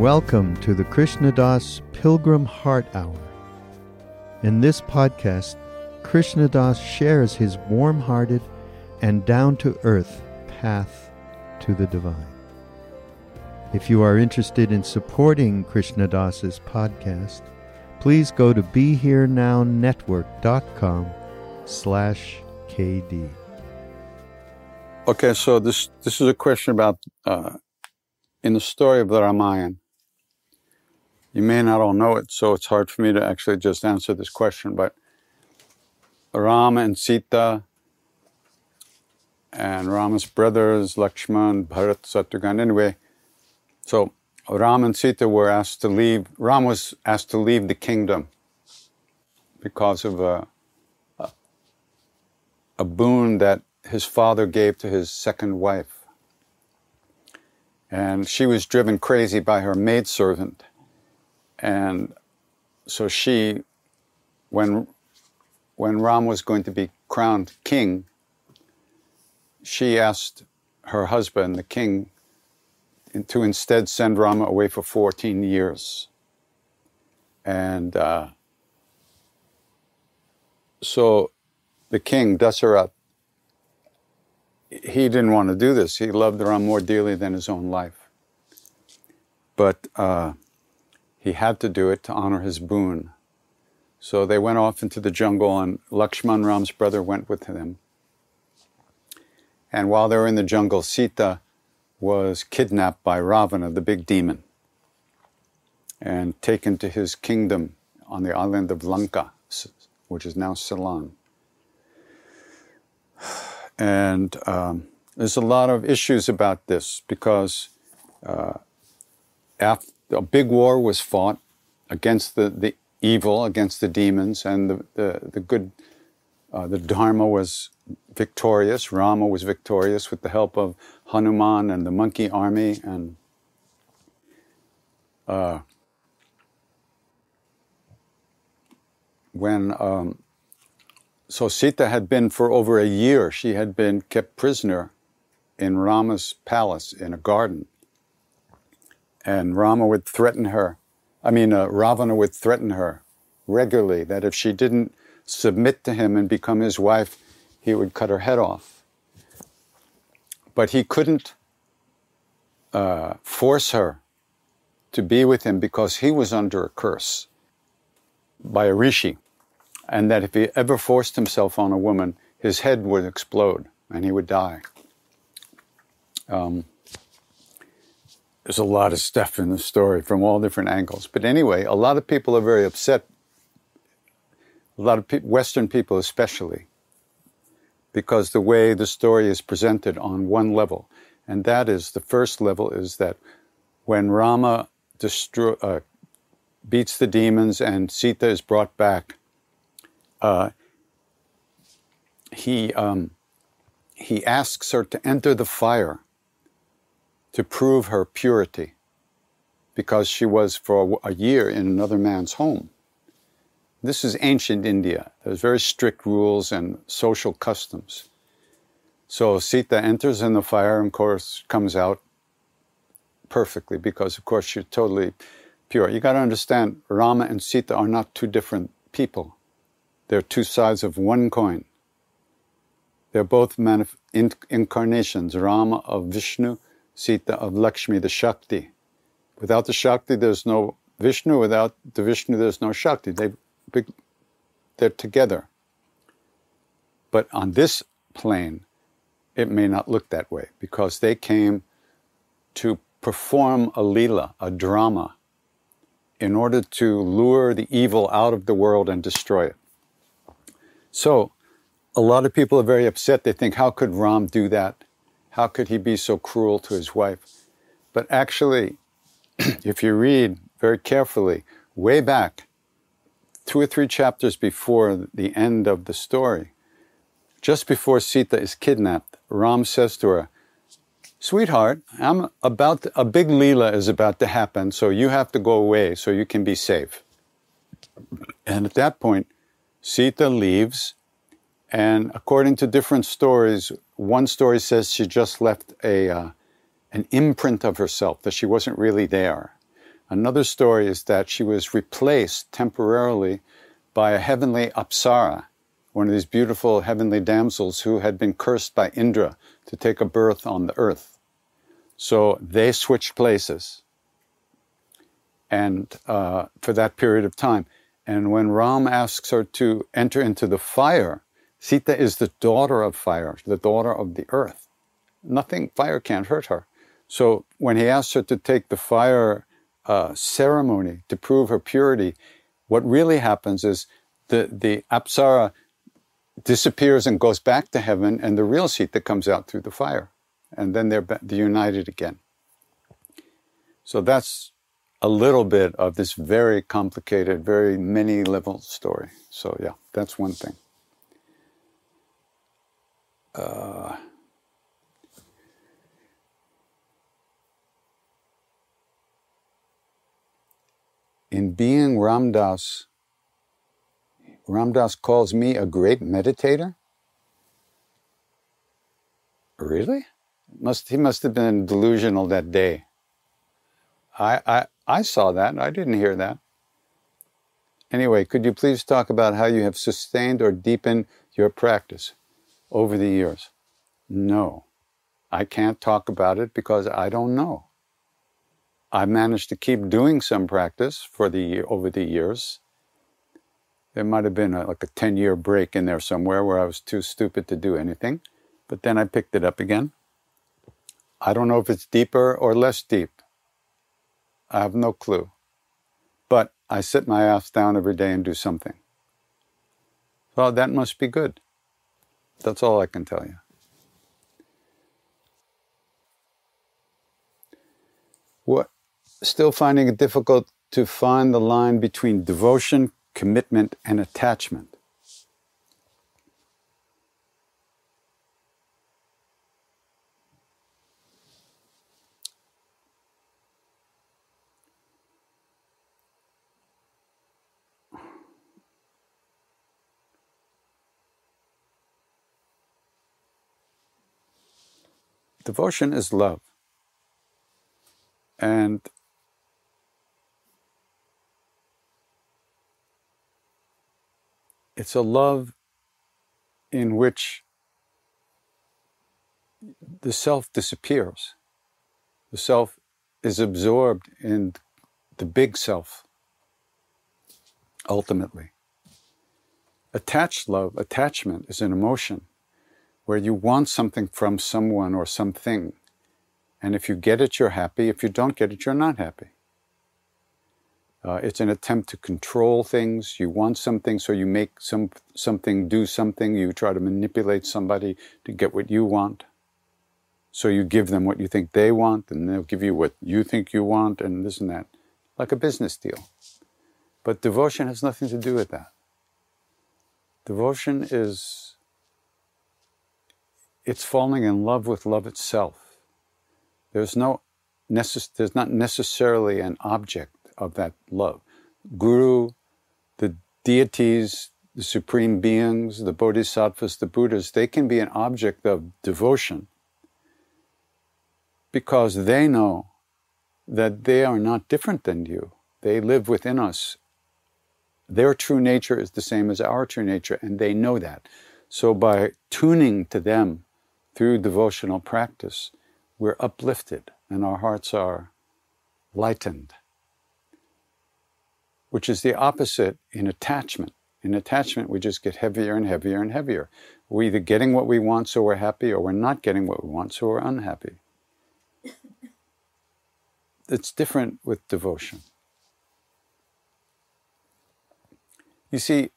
Welcome to the Krishna Das Pilgrim Heart Hour. In this podcast, Krishna Das shares his warm hearted and down to earth path to the divine. If you are interested in supporting Krishna Das's podcast, please go to BeHereNowNetwork.com slash KD. Okay, so this this is a question about uh, in the story of the Ramayana. You may not all know it, so it's hard for me to actually just answer this question. But Rama and Sita and Rama's brothers, Lakshman, Bharat, Satrughan. Anyway, so Ram and Sita were asked to leave. Ram was asked to leave the kingdom because of a, a, a boon that his father gave to his second wife. And she was driven crazy by her maidservant. And so she, when, when Ram was going to be crowned king, she asked her husband, the king, to instead send Rama away for 14 years. And uh, so the king, Dasarat, he didn't want to do this. He loved Ram more dearly than his own life. But uh, he had to do it to honor his boon. So they went off into the jungle, and Lakshman, Ram's brother, went with them. And while they were in the jungle, Sita was kidnapped by Ravana, the big demon, and taken to his kingdom on the island of Lanka, which is now Ceylon. And um, there's a lot of issues about this because uh, after, a big war was fought against the, the evil, against the demons, and the, the, the good, uh, the Dharma was victorious. Rama was victorious with the help of Hanuman and the monkey army. And uh, when um, so Sita had been for over a year, she had been kept prisoner in Rama's palace in a garden. And Rama would threaten her, I mean, uh, Ravana would threaten her regularly that if she didn't submit to him and become his wife, he would cut her head off. But he couldn't uh, force her to be with him because he was under a curse by a rishi and that if he ever forced himself on a woman, his head would explode and he would die. Um, there's a lot of stuff in the story from all different angles. But anyway, a lot of people are very upset, a lot of pe- Western people especially, because the way the story is presented on one level. And that is the first level is that when Rama uh, beats the demons and Sita is brought back, uh, he, um, he asks her to enter the fire to prove her purity because she was for a year in another man's home. This is ancient India. There's very strict rules and social customs. So Sita enters in the fire and, of course, comes out perfectly because, of course, she's totally pure. You got to understand, Rama and Sita are not two different people. They're two sides of one coin. They're both manif- incarnations, Rama of Vishnu, Sita of Lakshmi, the Shakti. Without the Shakti, there's no Vishnu. Without the Vishnu, there's no Shakti. They, they're together. But on this plane, it may not look that way because they came to perform a lila, a drama, in order to lure the evil out of the world and destroy it. So, a lot of people are very upset. They think, how could Ram do that? How could he be so cruel to his wife? But actually, if you read very carefully, way back, two or three chapters before the end of the story, just before Sita is kidnapped, Ram says to her, Sweetheart, I'm about to, a big Leela is about to happen, so you have to go away so you can be safe. And at that point, Sita leaves, and according to different stories, one story says she just left a uh, an imprint of herself that she wasn't really there. Another story is that she was replaced temporarily by a heavenly apsara, one of these beautiful heavenly damsels who had been cursed by Indra to take a birth on the earth. So they switched places and uh, for that period of time. And when Ram asks her to enter into the fire, Sita is the daughter of fire, the daughter of the earth. Nothing, fire can't hurt her. So when he asks her to take the fire uh, ceremony to prove her purity, what really happens is the, the apsara disappears and goes back to heaven, and the real Sita comes out through the fire. And then they're, they're united again. So that's a little bit of this very complicated, very many level story. So, yeah, that's one thing. Uh, in being Ram Dass, Ramdas calls me a great meditator? Really? Must he must have been delusional that day. I, I I saw that. I didn't hear that. Anyway, could you please talk about how you have sustained or deepened your practice over the years? No, I can't talk about it because I don't know. I managed to keep doing some practice for the over the years. There might have been a, like a 10 year break in there somewhere where I was too stupid to do anything, but then I picked it up again. I don't know if it's deeper or less deep. I have no clue. But I sit my ass down every day and do something. Well, that must be good. That's all I can tell you. What still finding it difficult to find the line between devotion, commitment, and attachment. Devotion is love. And it's a love in which the self disappears. The self is absorbed in the big self, ultimately. Attached love, attachment, is an emotion where you want something from someone or something. And if you get it, you're happy. If you don't get it, you're not happy. Uh, it's an attempt to control things. You want something, so you make some something do something. You try to manipulate somebody to get what you want. So you give them what you think they want, and they'll give you what you think you want, and this and that, like a business deal. But devotion has nothing to do with that. Devotion is it's falling in love with love itself. There's no necess- there's not necessarily an object of that love. Guru, the deities, the supreme beings, the bodhisattvas, the Buddhas, they can be an object of devotion because they know that they are not different than you. They live within us. Their true nature is the same as our true nature, and they know that. So by tuning to them through devotional practice, we're uplifted and our hearts are lightened which is the opposite in attachment. In attachment, we just get heavier and heavier and heavier. We're either getting what we want, so we're happy, or we're not getting what we want, so we're unhappy. It's different with devotion. You see,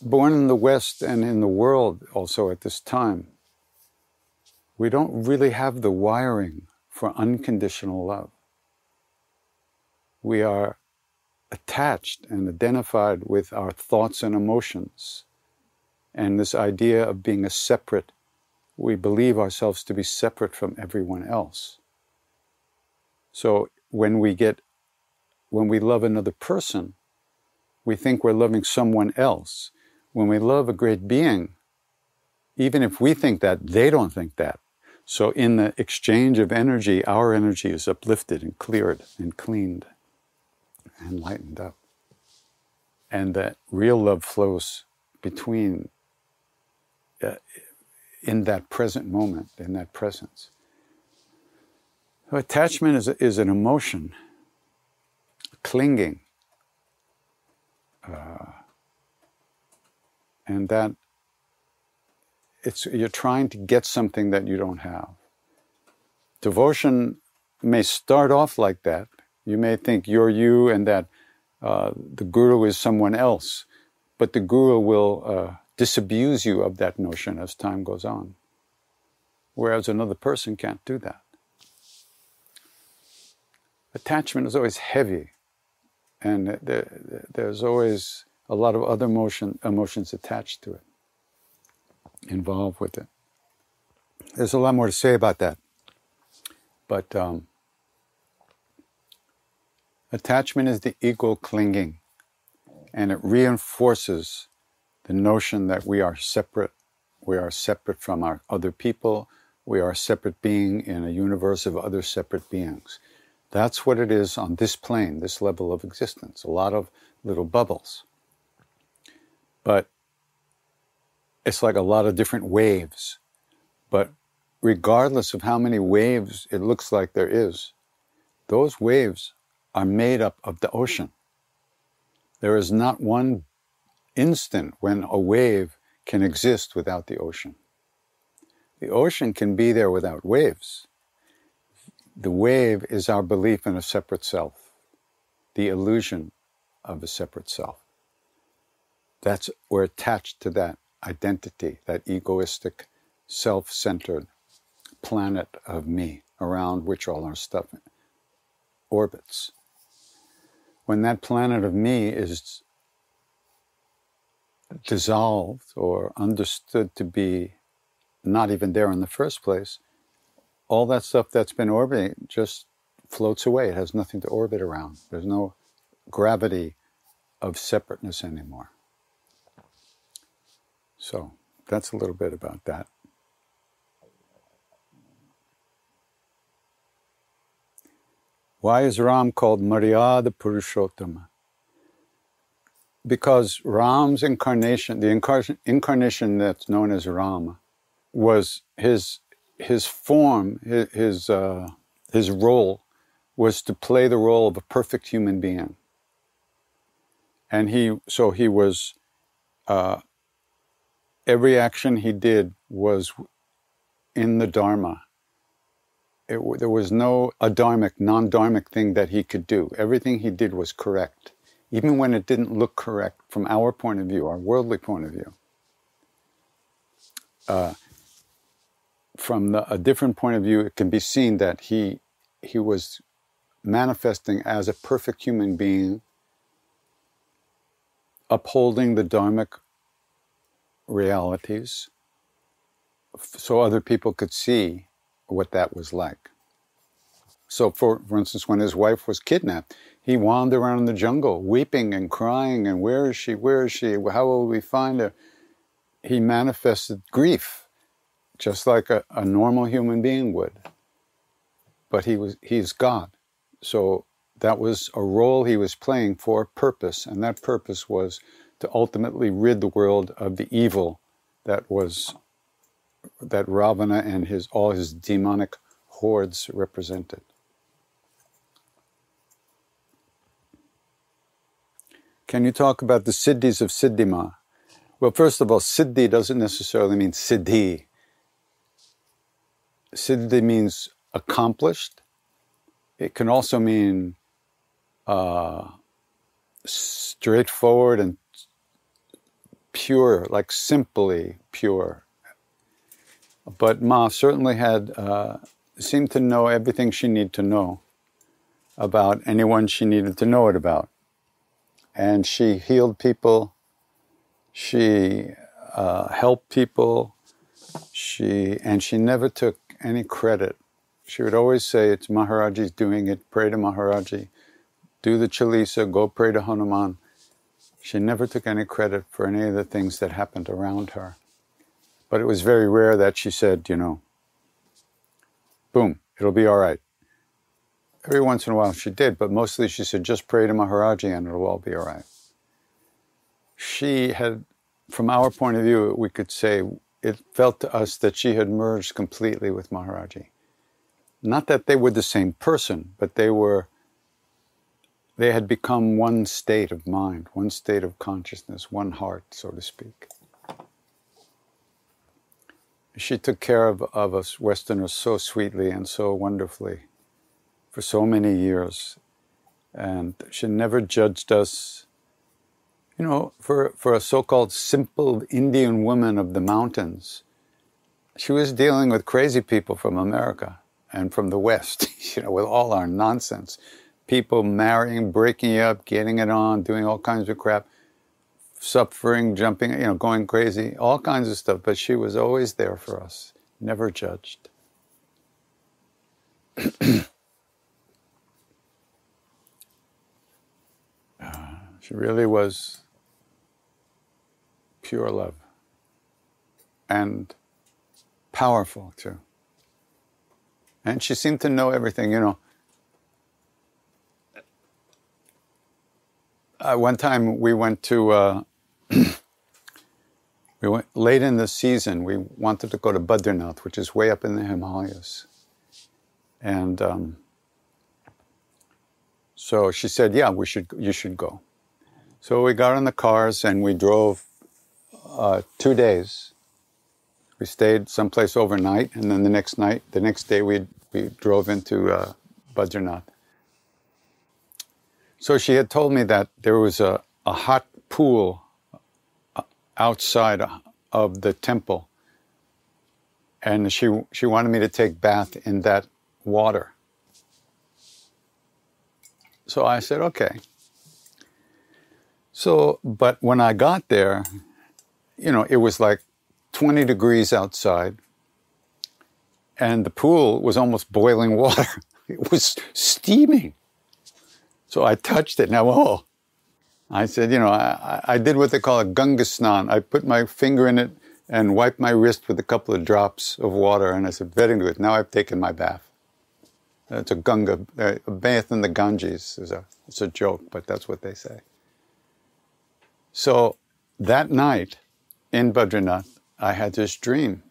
born in the West and in the world also at this time, we don't really have the wiring for unconditional love. We are attached and identified with our thoughts and emotions. And this idea of being a separate, we believe ourselves to be separate from everyone else. So when we get, when we love another person, we think we're loving someone else. When we love a great being, even if we think that, they don't think that. So in the exchange of energy, our energy is uplifted and cleared and cleaned. and lightened up. And that real love flows between, uh, in that present moment, in that presence. So attachment is, is an emotion, clinging. Uh, and that it's you're trying to get something that you don't have. Devotion may start off like that. You may think you're you and that uh, the guru is someone else, but the guru will uh, disabuse you of that notion as time goes on. Whereas another person can't do that. Attachment is always heavy, and there, there's always a lot of other emotion, emotions attached to it, involved with it. There's a lot more to say about that. But um, attachment is the ego clinging, and it reinforces the notion that we are separate. We are separate from our other people. We are a separate being in a universe of other separate beings. That's what it is on this plane, this level of existence. A lot of little bubbles. But it's like a lot of different waves. But regardless of how many waves it looks like there is, those waves are made up of the ocean. There is not one instant when a wave can exist without the ocean. The ocean can be there without waves. The wave is our belief in a separate self, the illusion of a separate self. That's we're attached to that identity, that egoistic, self-centered planet of me around which all our stuff orbits. When that planet of me is dissolved or understood to be not even there in the first place, all that stuff that's been orbiting just floats away. It has nothing to orbit around. There's no gravity of separateness anymore. So that's a little bit about that. Why is Ram called Maryada Purushottama? Because Ram's incarnation, the incarnation that's known as Ram, was his his form, his his, uh, his role was to play the role of a perfect human being, and he so he was. Uh, every action he did was in the Dharma it, there was no adharmic, non-dharmic thing that he could do. Everything he did was correct, even when it didn't look correct from our point of view, our worldly point of view. Uh, from the, a different point of view, it can be seen that he he was manifesting as a perfect human being, upholding the dharmic realities, so other people could see what that was like. So, for, for instance, when his wife was kidnapped, he wandered around in the jungle weeping and crying, and where is she? Where is she? How will we find her? He manifested grief, just like a, a normal human being would. But he was he's God. So that was a role he was playing for purpose, and that purpose was to ultimately rid the world of the evil that was that Ravana and his all his demonic hordes represented. Can you talk about the siddhis of Siddhi Ma? Well, first of all, siddhi doesn't necessarily mean siddhi. Siddhi means accomplished. It can also mean uh, straightforward and pure, like simply pure. But Ma certainly had uh, seemed to know everything she needed to know about anyone she needed to know it about, and she healed people. She uh, helped people. She and she never took any credit. She would always say, "It's Maharajji's doing it. Pray to Maharajji. Do the Chalisa. Go pray to Hanuman." She never took any credit for any of the things that happened around her. But it was very rare that she said, you know, boom, it'll be all right. every once in a while she did, but mostly she said, just pray to Maharajji and it'll all be all right. She had, from our point of view, we could say it felt to us that she had merged completely with Maharajji. Not that they were the same person, but they were, they had become one state of mind, one state of consciousness, one heart, so to speak. She took care of, of us Westerners so sweetly and so wonderfully for so many years. And she never judged us. You know, for, for a so called simple Indian woman of the mountains, she was dealing with crazy people from America and from the West, you know, with all our nonsense. People marrying, breaking up, getting it on, doing all kinds of crap, suffering, jumping, you know, going crazy, all kinds of stuff. But she was always there for us, never judged. Uh, she really was pure love and powerful too. And she seemed to know everything, you know. Uh, one time we went to, uh, we went late in the season, we wanted to go to Badrinath, which is way up in the Himalayas. And um, so she said, Yeah, we should, you should go. So we got in the cars and we drove uh, two days. We stayed someplace overnight, and then the next night, the next day, we we drove into uh, Badrinath. So she had told me that there was a, a hot pool uh, outside of the temple, and she she wanted me to take bath in that water. So I said, okay. So, but when I got there, you know, it was like 20 degrees outside, and the pool was almost boiling water. It was steaming. So I touched it, I, oh, I said, you know, I, I did what they call a Ganga snan. I put my finger in it and wiped my wrist with a couple of drops of water, and I said, very good. Now I've taken my bath. It's a Ganga, a bath in the Ganges is a, it's a joke, but that's what they say. So that night in Badrinath, I had this dream.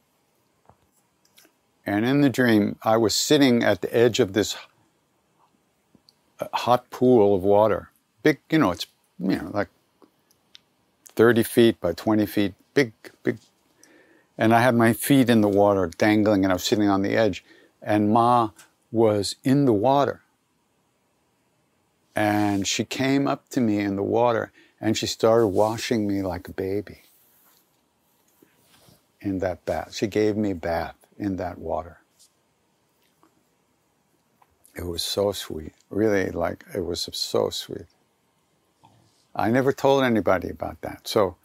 And in the dream, I was sitting at the edge of this hot pool of water. Big, you know, it's, you know, like 30 feet by 20 feet, big, big. And I had my feet in the water dangling and I was sitting on the edge. And Ma was in the water. And she came up to me in the water and she started washing me like a baby in that bath. She gave me a bath in that water. It was so sweet. Really, like, it was so sweet. I never told anybody about that. So,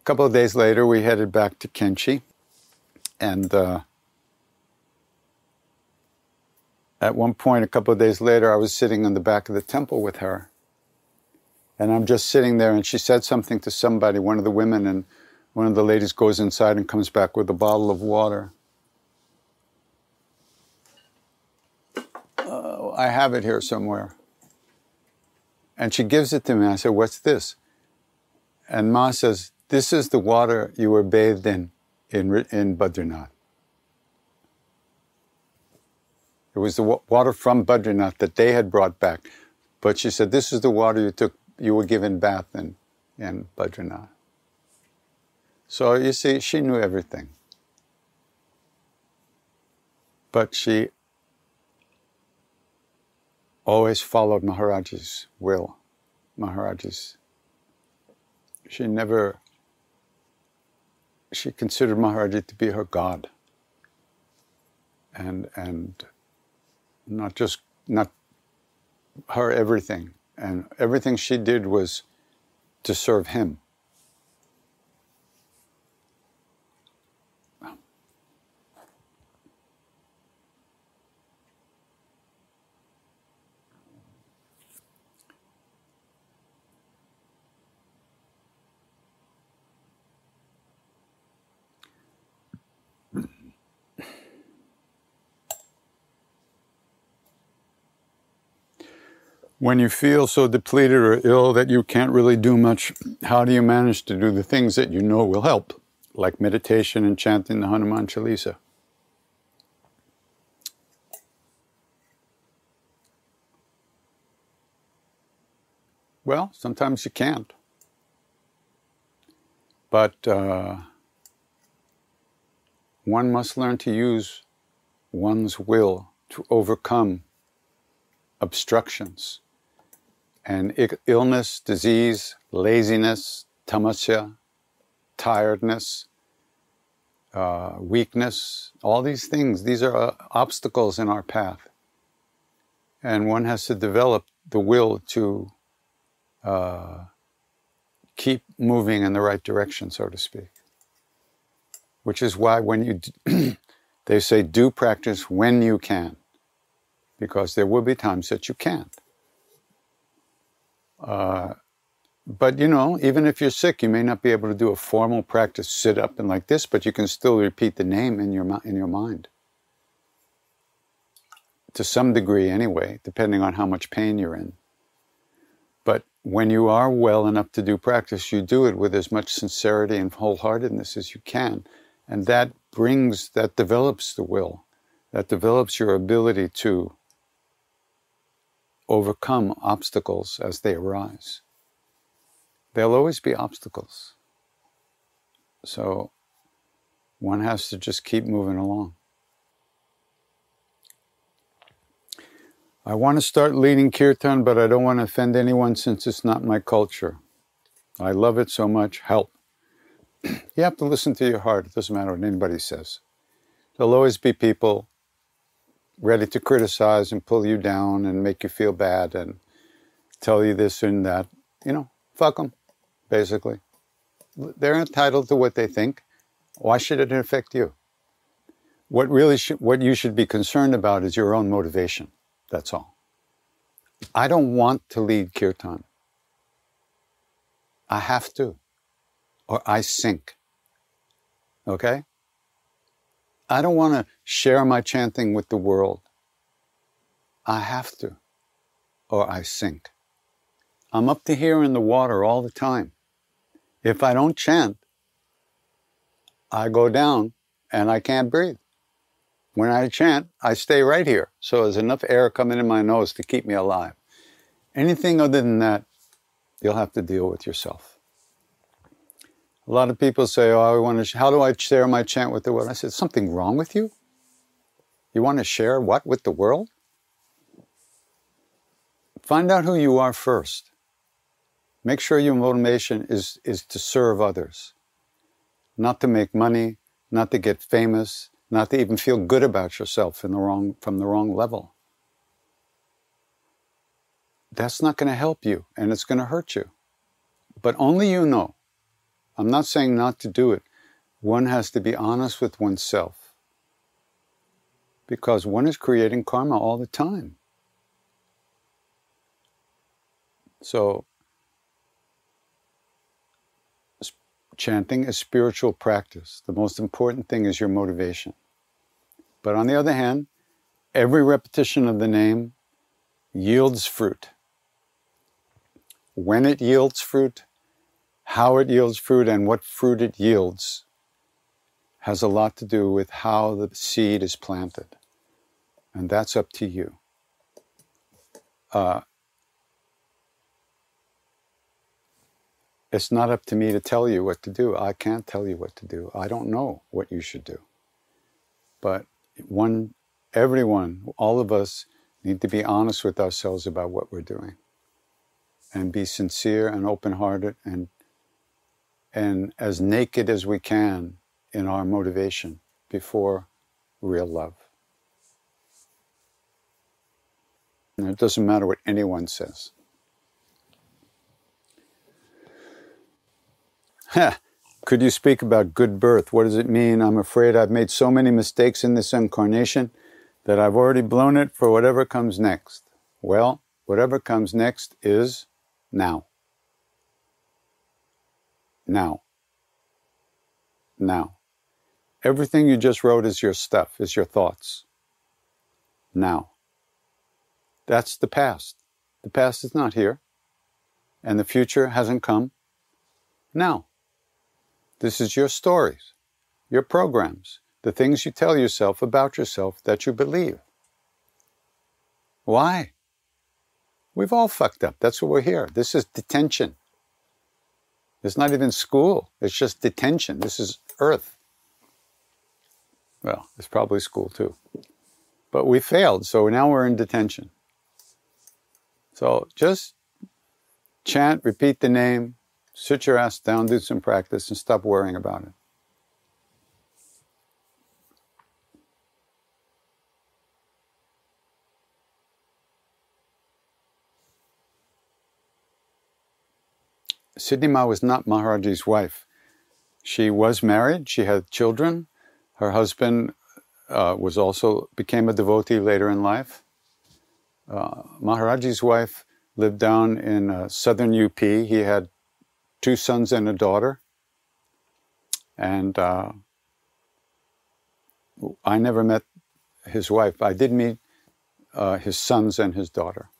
a couple of days later, we headed back to Kainchi. And uh, at one point, a couple of days later, I was sitting in the back of the temple with her and I'm just sitting there, and she said something to somebody, one of the women, and one of the ladies goes inside and comes back with a bottle of water. Uh, I have it here somewhere. And she gives it to me. I said, What's this? And Ma says, This is the water you were bathed in in, in Badrinath. It was the water from Badrinath that they had brought back. But she said, This is the water you took you were given bath in, in Badrinath. So you see, she knew everything. But she always followed Maharaj's will, Maharaj's. She never, she considered Maharajji to be her God. And, and not just, not her everything, and everything she did was to serve him. When you feel so depleted or ill that you can't really do much, how do you manage to do the things that you know will help, like meditation and chanting the Hanuman Chalisa? Well, sometimes you can't. But uh, one must learn to use one's will to overcome obstructions and illness, disease, laziness, tamasya, tiredness, uh, weakness, all these things, these are uh, obstacles in our path. And one has to develop the will to uh, keep moving in the right direction, so to speak. Which is why when you, they say do practice when you can, because there will be times that you can't. Uh, but you know, even if you're sick, you may not be able to do a formal practice sit up and like this, but you can still repeat the name in your in your mind. To some degree, anyway, depending on how much pain you're in. But when you are well enough to do practice, you do it with as much sincerity and wholeheartedness as you can. And that brings, that develops the will, that develops your ability to overcome obstacles as they arise. There'll always be obstacles. So one has to just keep moving along. I want to start leading kirtan, but I don't want to offend anyone since it's not my culture. I love it so much. Help. you have to listen to your heart. It doesn't matter what anybody says. There'll always be people ready to criticize and pull you down and make you feel bad and tell you this and that. You know, fuck them, basically. They're entitled to what they think. Why should it affect you? What really should, what you should be concerned about is your own motivation. That's all. I don't want to lead kirtan. I have to, or I sink. Okay? I don't want to share my chanting with the world. I have to, or I sink. I'm up to here in the water all the time. If I don't chant, I go down and I can't breathe. When I chant, I stay right here. So there's enough air coming in my nose to keep me alive. Anything other than that, you'll have to deal with yourself. A lot of people say, Oh, I want to, how do I share my chant with the world? I said, Something wrong with you? You want to share what with the world? Find out who you are first. Make sure your motivation is, is to serve others, not to make money, not to get famous, not to even feel good about yourself in the wrong, from the wrong level. That's not going to help you and it's going to hurt you. But only you know. I'm not saying not to do it. One has to be honest with oneself because one is creating karma all the time. So, chanting is spiritual practice. The most important thing is your motivation. But on the other hand, every repetition of the name yields fruit. When it yields fruit, how it yields fruit, and what fruit it yields has a lot to do with how the seed is planted. And that's up to you. Uh, it's not up to me to tell you what to do. I can't tell you what to do. I don't know what you should do. But one, everyone, all of us need to be honest with ourselves about what we're doing and be sincere and open-hearted and and as naked as we can in our motivation before real love. And it doesn't matter what anyone says. Could you speak about good birth? What does it mean? I'm afraid I've made so many mistakes in this incarnation that I've already blown it for whatever comes next. Well, whatever comes next is now. Now. Now. Everything you just wrote is your stuff, is your thoughts. Now. That's the past. The past is not here, and the future hasn't come. Now, this is your stories, your programs, the things you tell yourself about yourself that you believe. Why? We've all fucked up. That's what we're here. This is detention. It's not even school, it's just detention. This is Earth. Well, it's probably school too. But we failed, so now we're in detention. So just chant, repeat the name, sit your ass down, do some practice, and stop worrying about it. Siddhi Ma was not Maharajji's wife. She was married, she had children. Her husband uh, was also became a devotee later in life. Uh, Maharajji's wife lived down in uh, southern UP. He had two sons and a daughter. And uh, I never met his wife. I did meet uh, his sons and his daughter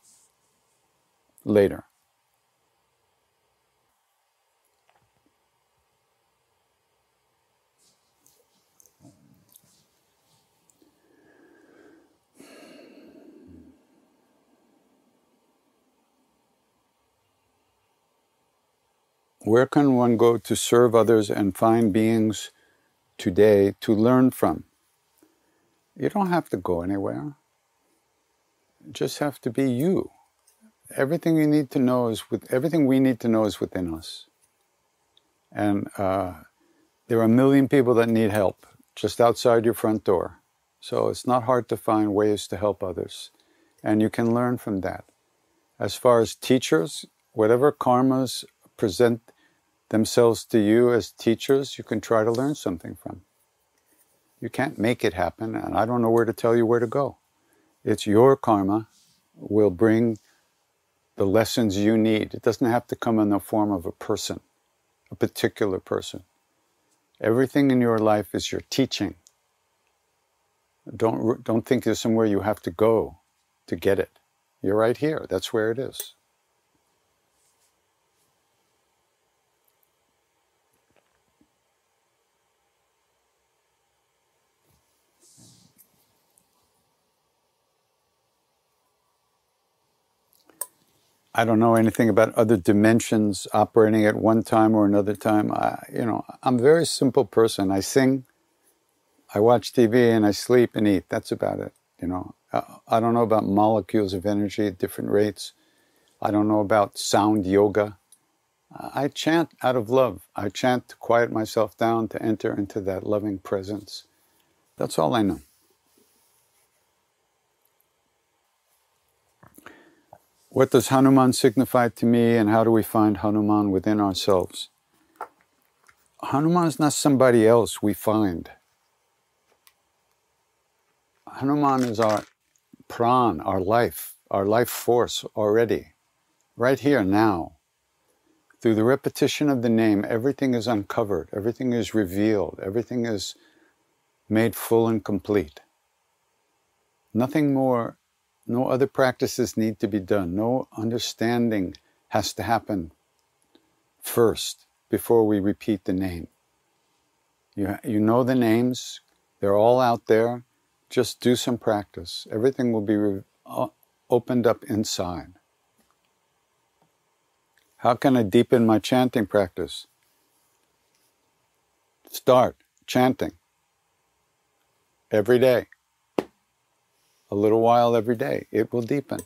later. Where can one go to serve others and find beings today to learn from? You don't have to go anywhere. You just have to be you. Everything you need to know is with everything we need to know is within us. And uh, there are a million people that need help just outside your front door. So it's not hard to find ways to help others. And you can learn from that. As far as teachers, whatever karmas present themselves to you as teachers, you can try to learn something from. You can't make it happen, and I don't know where to tell you where to go. It's your karma will bring the lessons you need. It doesn't have to come in the form of a person, a particular person. Everything in your life is your teaching. Don't, don't think there's somewhere you have to go to get it. You're right here. That's where it is. I don't know anything about other dimensions operating at one time or another time. I, you know, I'm a very simple person. I sing, I watch TV, and I sleep and eat. That's about it. You know, uh, I don't know about molecules of energy at different rates. I don't know about sound yoga. I chant out of love. I chant to quiet myself down, to enter into that loving presence. That's all I know. What does Hanuman signify to me, and how do we find Hanuman within ourselves? Hanuman is not somebody else we find. Hanuman is our pran, our life, our life force already, right here now. Through the repetition of the name, everything is uncovered, everything is revealed, everything is made full and complete. Nothing more no other practices need to be done. No understanding has to happen first before we repeat the name. You, you know the names, they're all out there. Just do some practice. Everything will be re- opened up inside. How can I deepen my chanting practice? Start chanting every day a little while every day, it will deepen.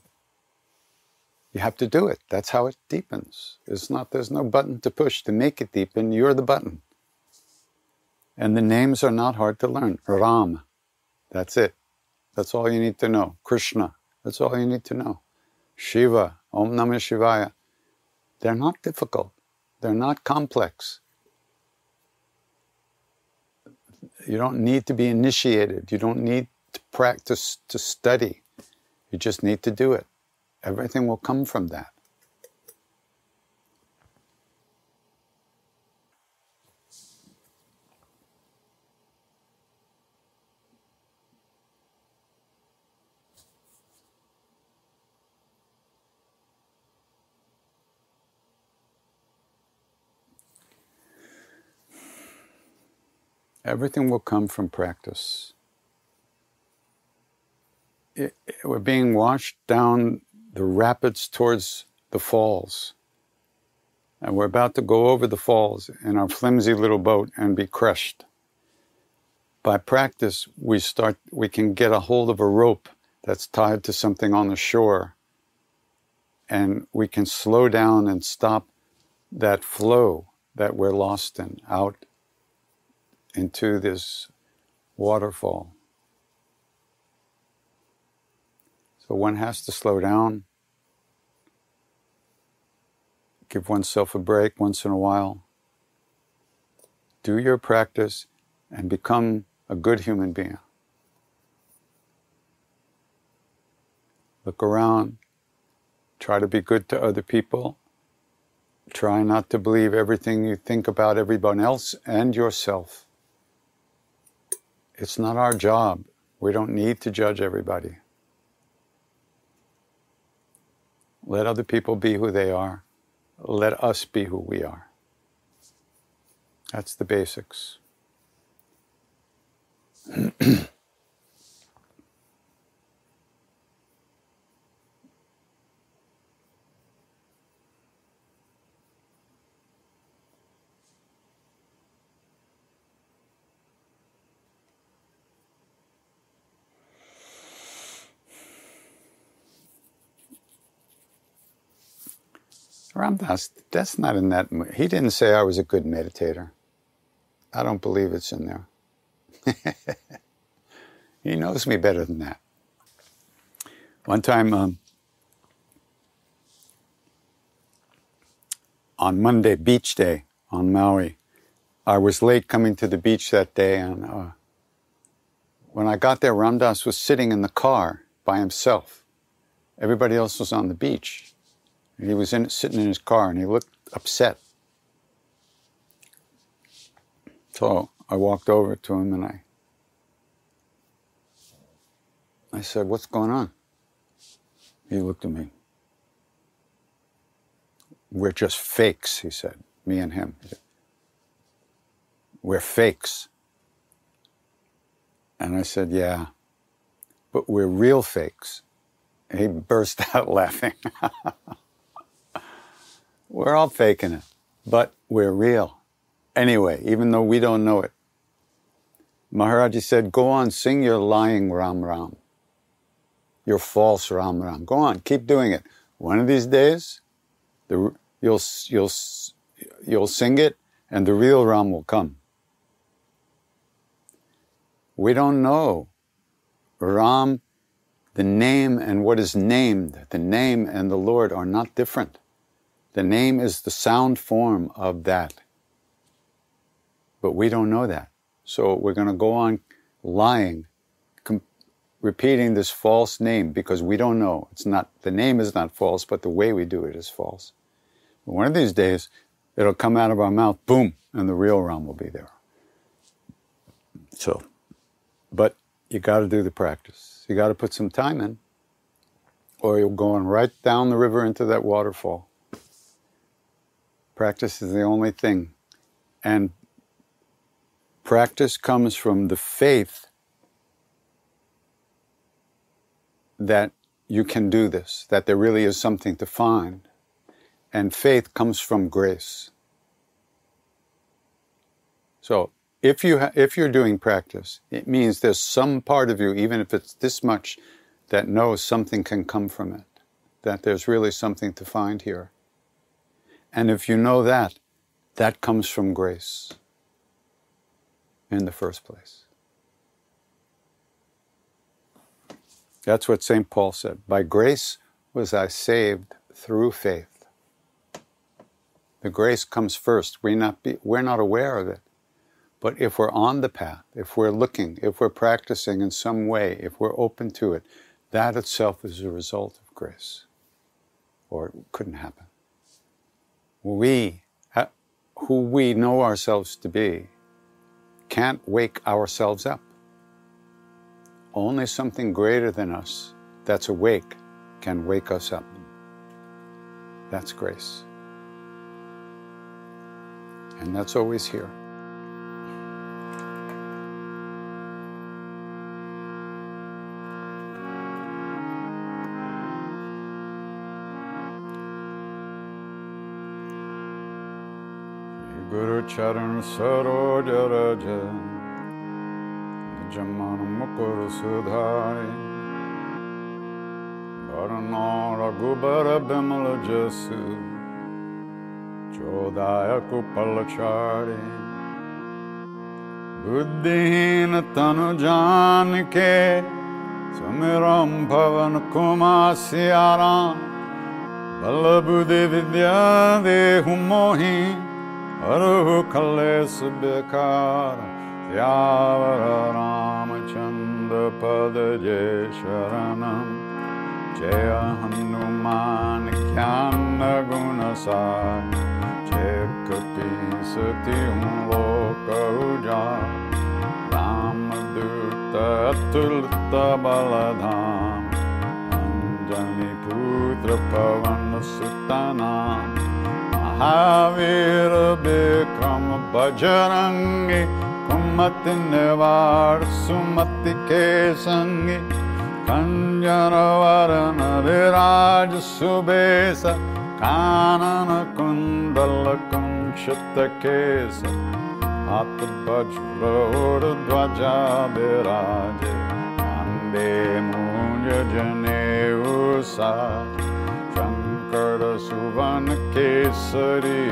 You have to do it. That's how it deepens. It's not, there's no button to push to make it deepen. You're the button. And the names are not hard to learn. Ram, that's it. That's all you need to know. Krishna, that's all you need to know. Shiva, Om Namah Shivaya. They're not difficult. They're not complex. You don't need to be initiated. You don't need to practice, to study. You just need to do it. Everything will come from that. Everything will come from practice. It, it, we're being washed down the rapids towards the falls. And we're about to go over the falls in our flimsy little boat and be crushed. By practice, we start, we can get a hold of a rope that's tied to something on the shore. And we can slow down and stop that flow that we're lost in out into this waterfall. So one has to slow down, give oneself a break once in a while, do your practice, and become a good human being. Look around, try to be good to other people, try not to believe everything you think about everyone else and yourself. It's not our job. We don't need to judge everybody. Let other people be who they are. Let us be who we are. That's the basics. Ram Dass, that's not in that. He didn't say I was a good meditator. I don't believe it's in there. he knows me better than that. One time um, on Monday, beach day on Maui, I was late coming to the beach that day, and uh, when I got there, Ram Dass was sitting in the car by himself. Everybody else was on the beach. He was in, sitting in his car and he looked upset. So I walked over to him and I I said, What's going on? He looked at me. We're just fakes, he said, me and him. We're fakes. And I said, Yeah, but we're real fakes. And he burst out laughing. We're all faking it, but we're real. Anyway, even though we don't know it. Maharajji said, Go on, sing your lying Ram Ram, your false Ram Ram. Go on, keep doing it. One of these days, the, you'll, you'll, you'll sing it, and the real Ram will come. We don't know. Ram, the name and what is named, the name and the Lord are not different. The name is the sound form of that. But we don't know that. So we're going to go on lying, repeating this false name because we don't know. It's not, the name is not false, but the way we do it is false. But one of these days, it'll come out of our mouth, boom, and the real Ram will be there. So, but you got to do the practice. You got to put some time in, or you're going right down the river into that waterfall. Practice is the only thing. And practice comes from the faith that you can do this, that there really is something to find. And faith comes from grace. So if you ha- if you're doing practice, it means there's some part of you, even if it's this much, that knows something can come from it. That there's really something to find here. And if you know that, that comes from grace in the first place. That's what St. Paul said. By grace was I saved through faith. The grace comes first. We not be, we're not aware of it. But if we're on the path, if we're looking, if we're practicing in some way, if we're open to it, that itself is a result of grace. Or it couldn't happen we, uh, who we know ourselves to be, can't wake ourselves up. Only something greater than us that's awake can wake us up. That's grace. And that's always here. चरण सरोज रज। जमन मुकुर सुधारि वर्ण रघुबर बिमल जसु। चोदायक पलचारि बुद्धिहीन तनु जान के सुमिरम भवन कुमार सियाराम। बल बुद्धि विद्या देहु मोही। अरु कलेश बकार रामचन्द्र पदजय शरणं। जयनुमानख्यान गुणसाय कृ रामदूत तु बलधान पवन सुतना विक्रम बजरंगी कुमति निवार सुमति के संगी कंजन वरण विराज सुबेश कानन कुंडल कुंशित केश हाथ वज्र ध्वजा विराजे जने सा सुवन केसरि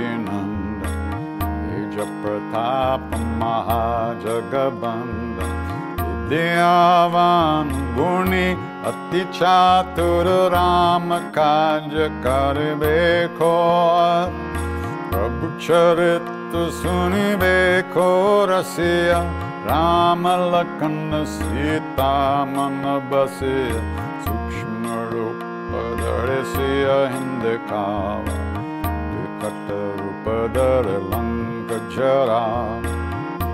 जताप महाजगन्द द्याणि अति चतुर्ज करवे प्रभुचर सुनिवेरस रामल सीता मन बसे सूक्ष्म Persia hind kama Vikat rupadar lank jara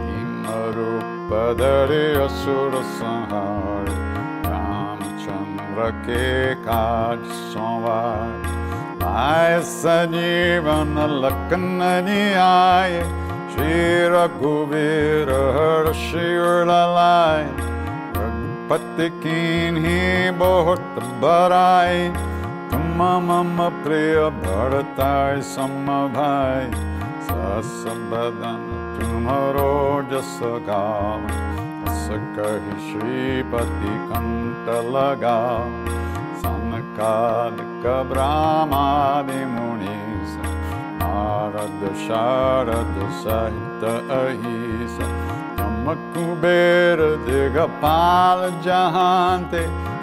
Him rupadari asur संहार, रामचंद्र के काज संवार। आय सजीवन लखन आय श्री रघुवीर हर्ष उड़लाय रघुपति कीन्ही बहुत बराई मम प्रिय भरताय सम भाई सस बदन तुम्हारो जस गाव अस कही श्रीपति कंठ लगा मुनीस नारद शारद सहित अहिस कुबेर दिगपाल जहांते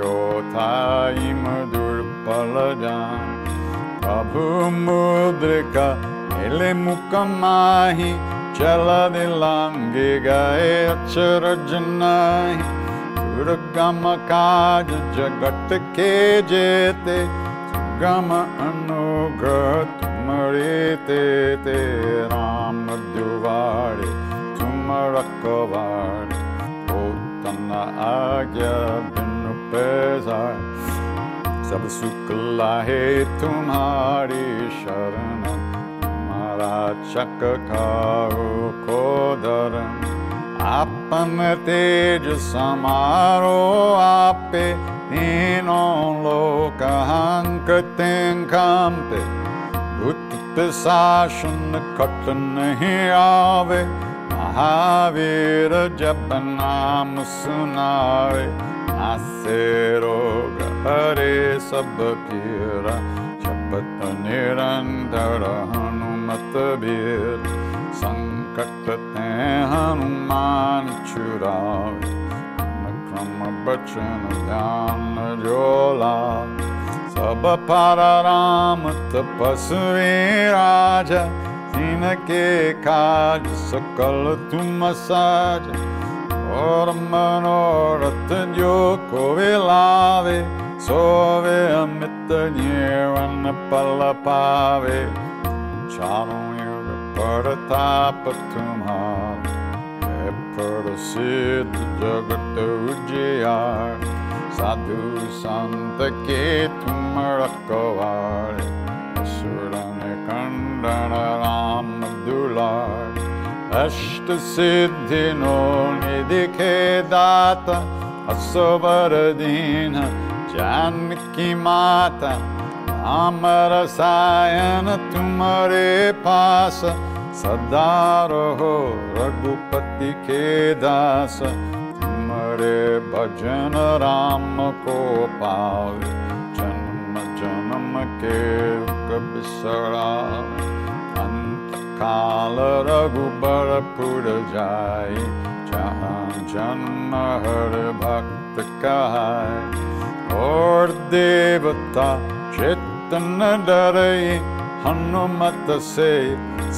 बान योथाई मधुर पल जान प्रभु मुद्रिका, मिले मुख माही चल दिलांगे गए अचरज नाही। दुर्गम काज जगत के जेते, सुगम अनुग्रह तुमरे ते ते राम दुवारे तुम रखवारे। ओ तना आज्ञा पैसार सब सुख लाहे तुम्हारी शरण। तुम्हारा चक खाओ को धर्म आपन तेज समारो, आपे तीनों लोक हंक कंपे भूत पिशासन कट नहीं आवे, महावीर जब नाम सुनावे। नासे रोग हरे सब पीरा शपथ निरंतर हनुमत बीर संकट ते हनुमान छुरावे क्रम बचन ध्यान जोला। सब पर राम तपस्वी राजा, इनके काज सकल तुम साज। Ormanorotten jokovilaavi, sovea mitten jäävänä pallapaavi. Chanon juuri pöydä tapahtum haar, ja pöydä siitä jokotu jiar. Sadhu santa keetum rakkovaari, sydäni kandana raamadulaari. अष्टसिद्धिनो निदिखे दाता असवरीन जानकी माता मात आम्रयन ते पास सदा रो रघुपति के दास दासुमरे भजन राम को पावे जन्म जन्म के करा काल रघुबर पुर जाए जहाँ जन्म हर देवता चेतन डरे हनुमत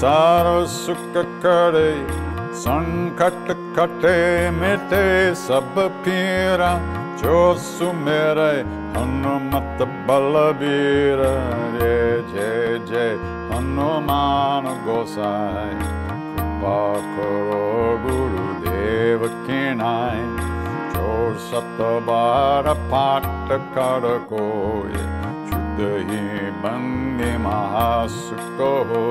सारो सुख करे संकट कटे मिटे सब पीरा जो सुमेरे हनुमत बलबीर जय जय जय हनुमान गोसाई कृपा करो गुरुदेव की नाय जो सत बार पाठ कर कोय शुद्ध ही बंदे महासुख हो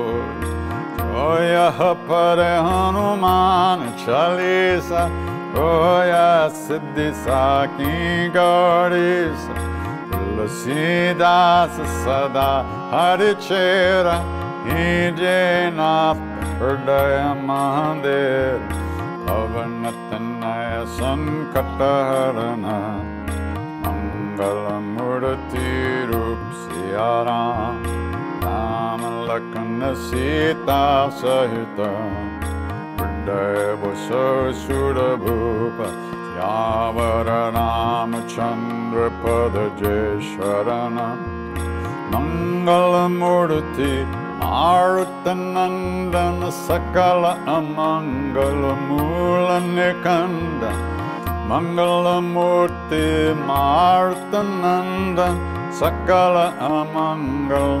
जो यह पर हनुमान चालीसा रोया सिद्धि साकी गणेश तुलसीदास सदा हरि चेरा ही जयनाथ हृदय महादेव पवन तनय सुरभूप यावर मङ्गलमूर्ति आरुतनन्दन सकल अमङ्गल मङ्गलमूर्ति मारुतनन्दन सकल अमङ्गल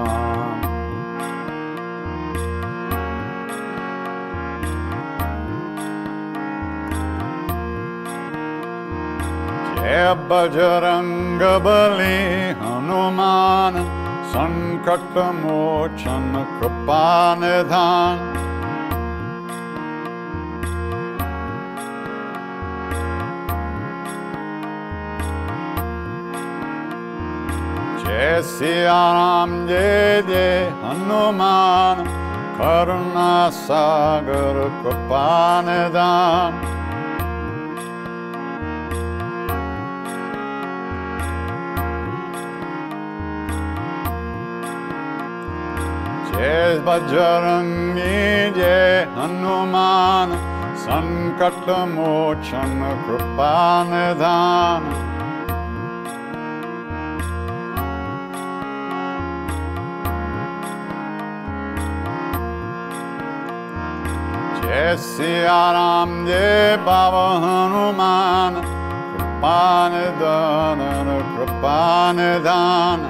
जय बजरंग बली हनुमान संकट मोचन कृपा निधान जय सिया राम जय जय हनुमान करुणा सागर कृपा निधान जय बजरंगी जय हनुमान संकट मोचन कृपा निधान जय सिया राम जय बाबा हनुमान कृपा निधान कृपा निधान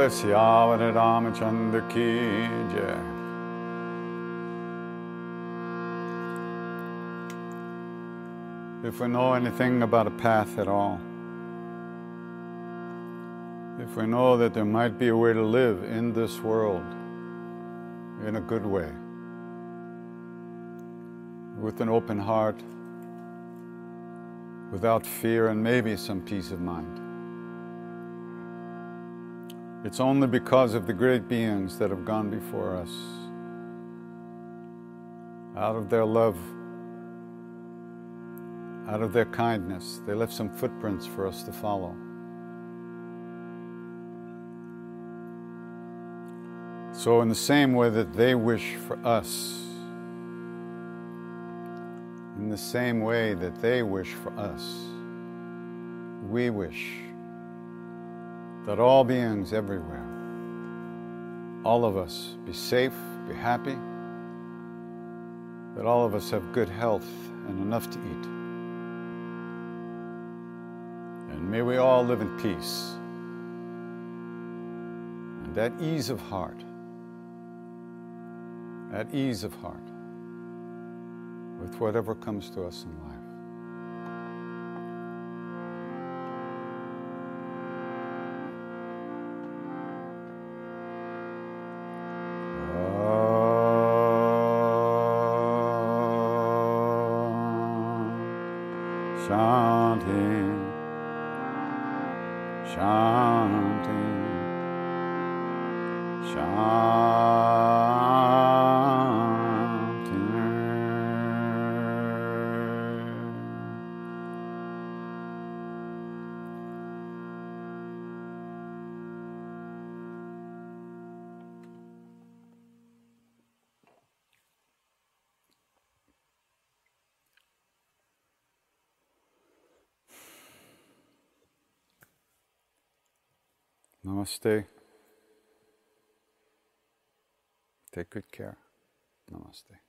बोले सियावर रामचंद्र की जय If we know anything about a path at all, if we know that there might be a way to live in this world in a good way, with an open heart, without fear, and maybe some peace of mind. It's only because of the great beings that have gone before us. Out of their love, out of their kindness, they left some footprints for us to follow. So, in the same way that they wish for us, in the same way that they wish for us, we wish that all beings everywhere, all of us, be safe, be happy, that all of us have good health and enough to eat. And may we all live in peace and that ease of heart, at ease of heart with whatever comes to us in life. Namaste. Take good care. Namaste.